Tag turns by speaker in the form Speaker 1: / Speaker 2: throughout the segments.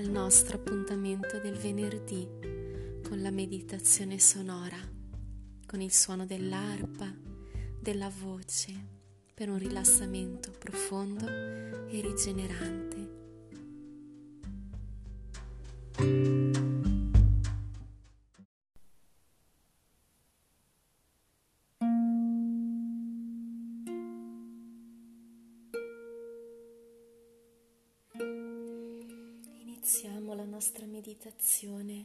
Speaker 1: al nostro appuntamento del venerdì con la meditazione sonora, con il suono dell'arpa, della voce, per un rilassamento profondo e rigenerante. Meditazione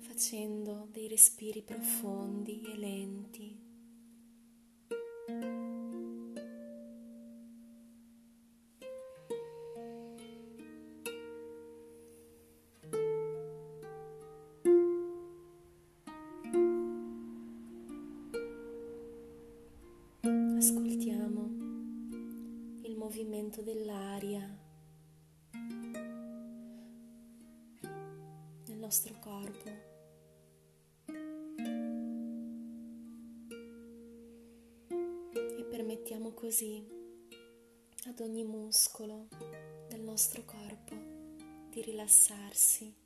Speaker 1: facendo dei respiri profondi e lenti. Ascoltiamo il movimento dell'aria nostro corpo. E permettiamo così ad ogni muscolo del nostro corpo di rilassarsi.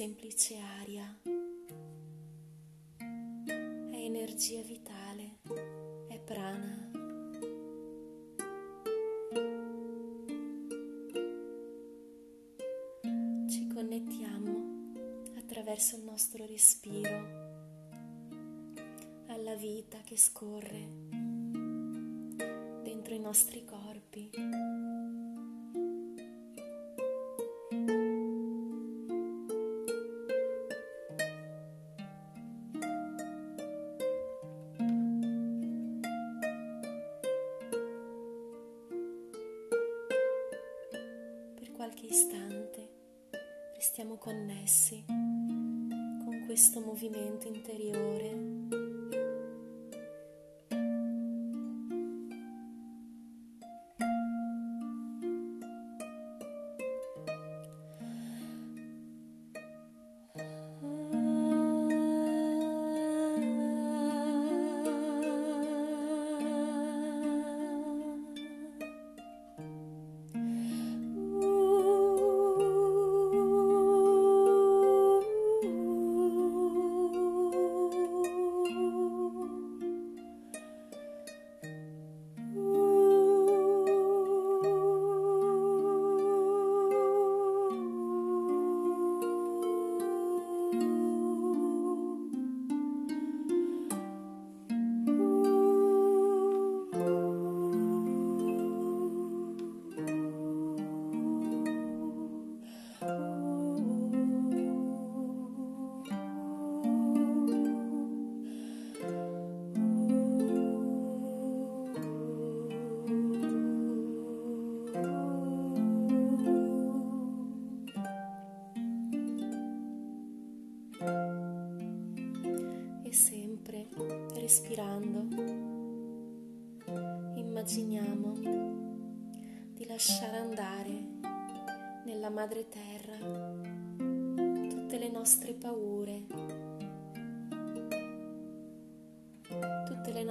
Speaker 1: Semplice aria, è energia vitale, è prana. Ci connettiamo attraverso il nostro respiro alla vita che scorre dentro i nostri corpi.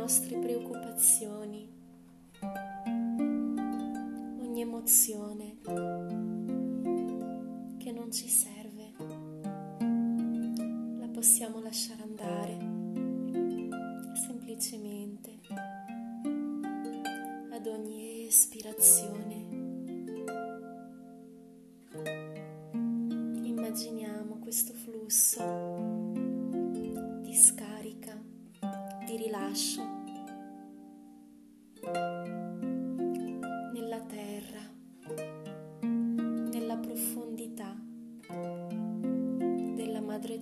Speaker 1: Nostre preoccupazioni, ogni emozione che non ci serve,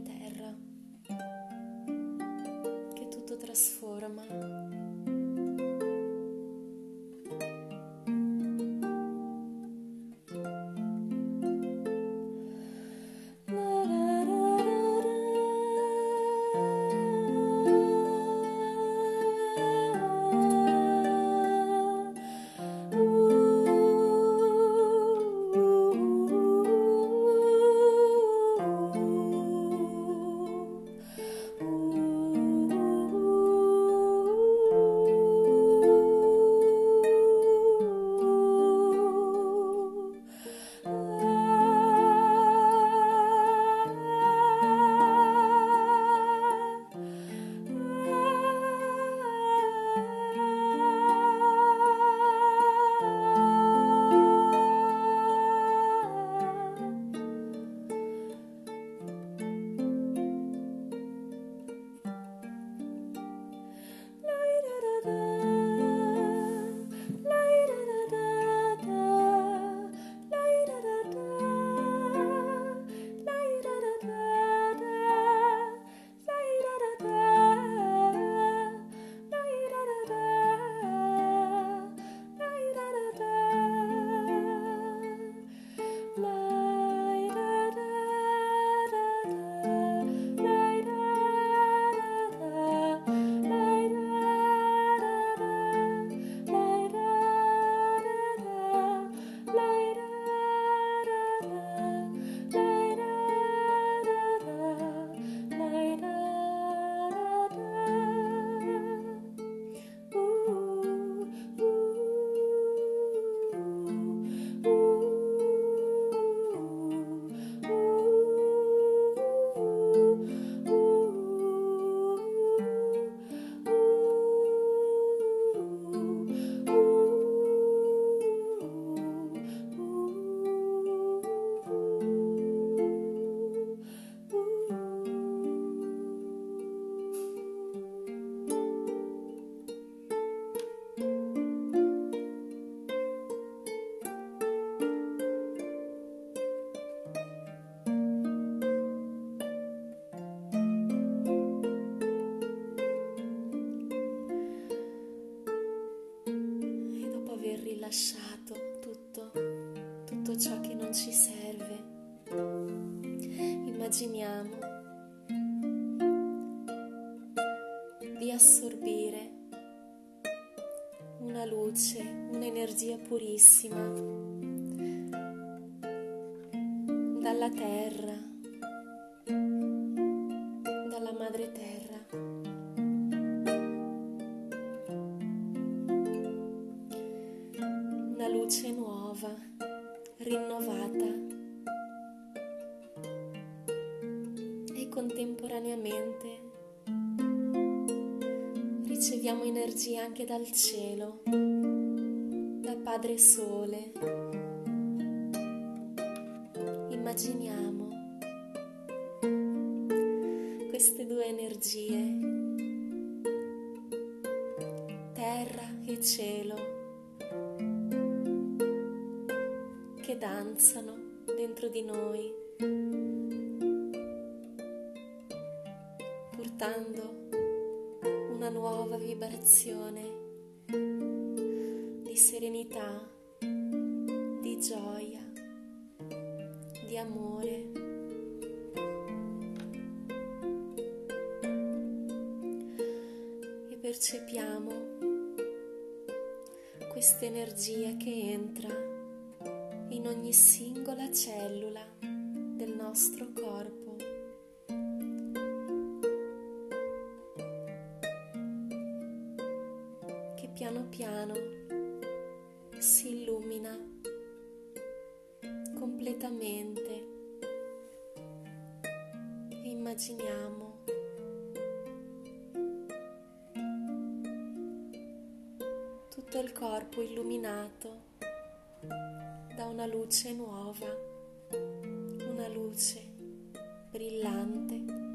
Speaker 1: della madre terra trasforma di assorbire una luce, un'energia purissima dalla terra, dal cielo, dal Padre Sole. Immaginiamo queste due energie, terra e cielo, che danzano dentro di noi, portando una nuova vibrazione amore. E percepiamo questa energia che entra in ogni singola cellula del nostro corpo. piano piano si illumina completamente e immaginiamo tutto il corpo illuminato da una luce nuova, una luce brillante.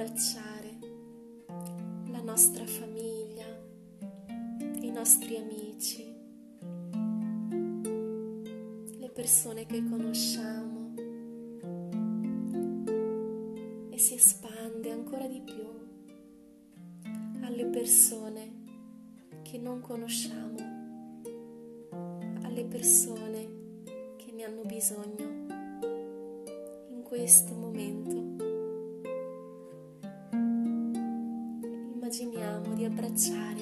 Speaker 1: abbracciare la nostra famiglia, i nostri amici, le persone che conosciamo e si espande ancora di più alle persone che non conosciamo, alle persone che ne hanno bisogno in questo momento. immaginiamo di abbracciare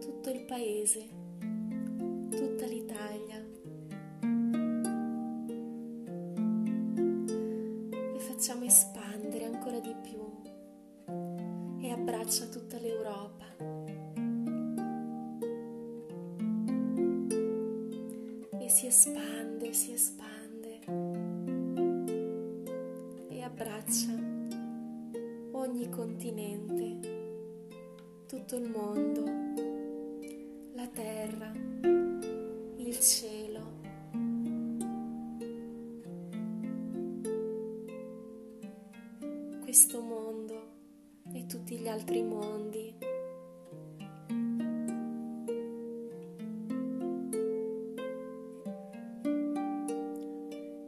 Speaker 1: tutto il paese. ogni continente, tutto il mondo, la terra, il cielo. Questo mondo e tutti gli altri mondi.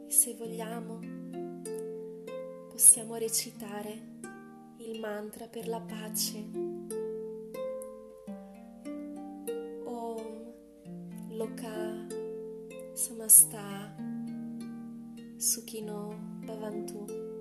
Speaker 1: E se vogliamo, possiamo recitare mantra per la pace. Om Loka Samastha Sukhino Bhavantu.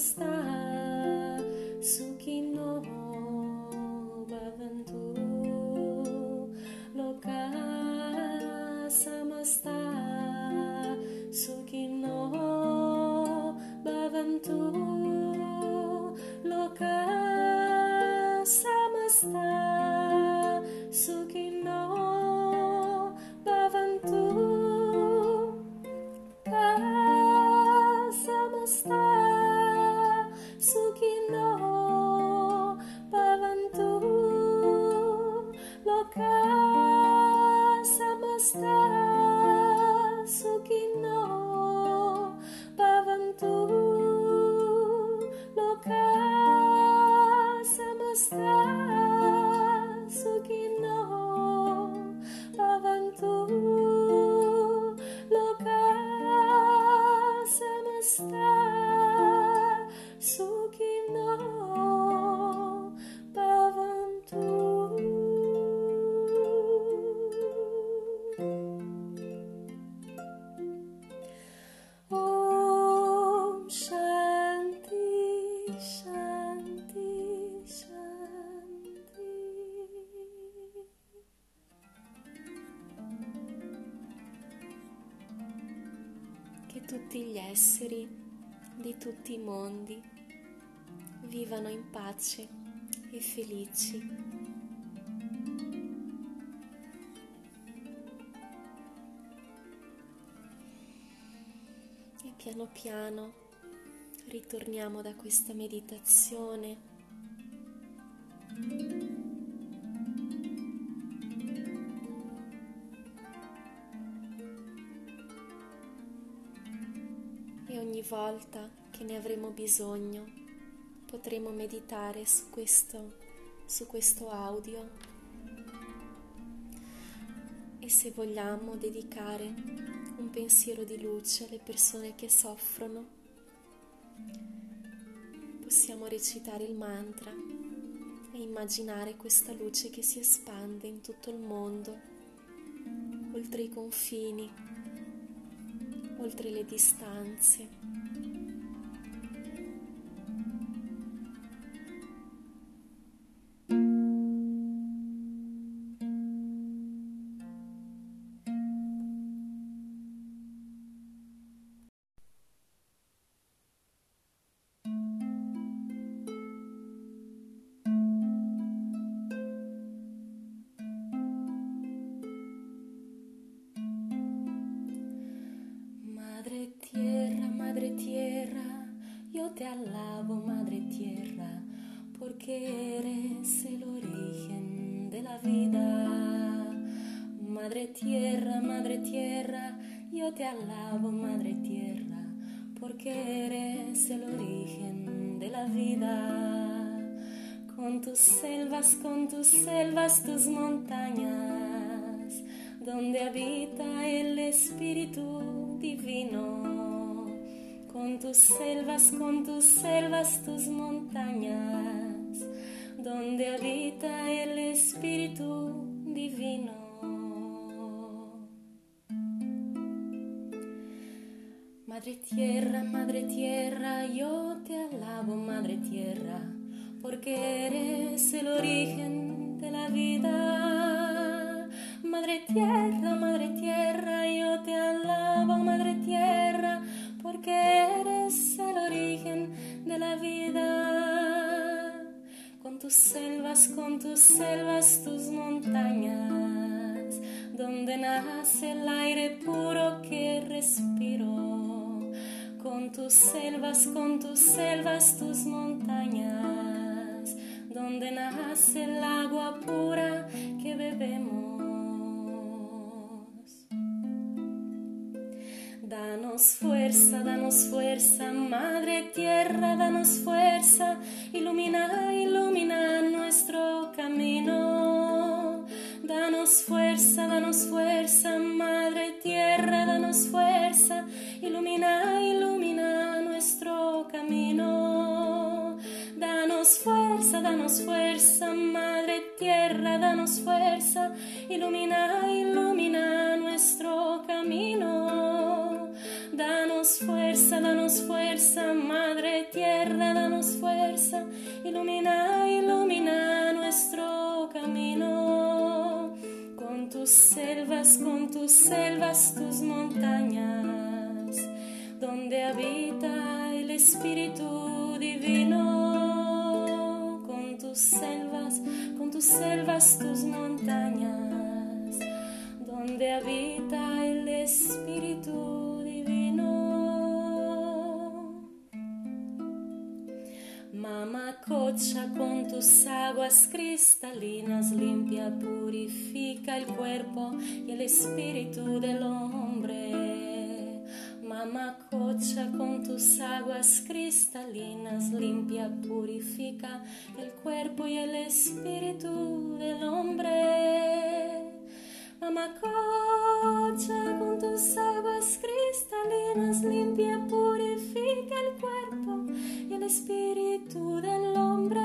Speaker 1: estar. tutti gli esseri di tutti i mondi vivano in pace e felici. E piano piano ritorniamo da questa meditazione volta che ne avremo bisogno potremo meditare su questo, su questo audio. E se vogliamo dedicare un pensiero di luce alle persone che soffrono possiamo recitare il mantra e immaginare questa luce che si espande in tutto il mondo oltre i confini oltre le distanze. Tierra, porque eres el origen de la vida. Madre Tierra, Madre Tierra, yo te alabo, Madre Tierra, porque eres el origen de la vida. Con tus selvas, con tus selvas, tus montañas, donde habita el Espíritu Divino con tus selvas, con tus selvas, tus montañas, donde habita el Espíritu Divino. Madre Tierra, Madre Tierra, yo te alabo, Madre Tierra, porque eres el origen de la vida. Madre Tierra, tus selvas, con tus selvas, tus montañas, donde nace el aire puro que respiro. Con tus selvas, con tus selvas, tus montañas, donde nace el agua pura que bebemos. Danos fuerza, Madre Tierra, danos fuerza, ilumina, ilumina nuestro camino. Danos fuerza, danos fuerza, Madre Tierra, danos fuerza, ilumina, ilumina nuestro camino. Danos fuerza, danos fuerza, Madre Tierra, danos fuerza, ilumina con tus selvas, tus montañas, donde habita el Espíritu Divino. Cocha con tus aguas cristalinas, limpia, purifica el cuerpo y el espíritu del hombre. Cocha con tus aguas cristalinas, limpia, purifica el cuerpo y el espíritu del hombre. Cocha con tus aguas cristalinas, limpia, purifica el cuerpo y el espíritu del hombre.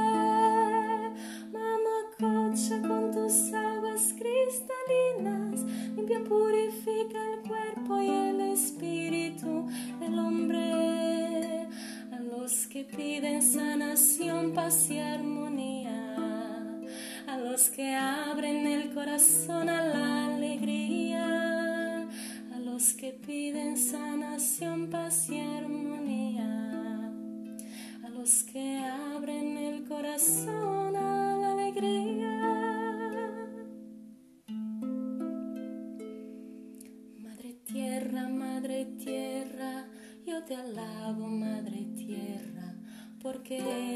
Speaker 1: Cocha con tus aguas cristalinas, limpia, purifica el cuerpo y el espíritu del hombre. A los que piden sanación, paz y armonía a los que abren el corazón a la que piden sanación, paz y armonía, a los que abren el corazón a la alegría. Madre tierra, madre tierra, yo te alabo, madre tierra, porque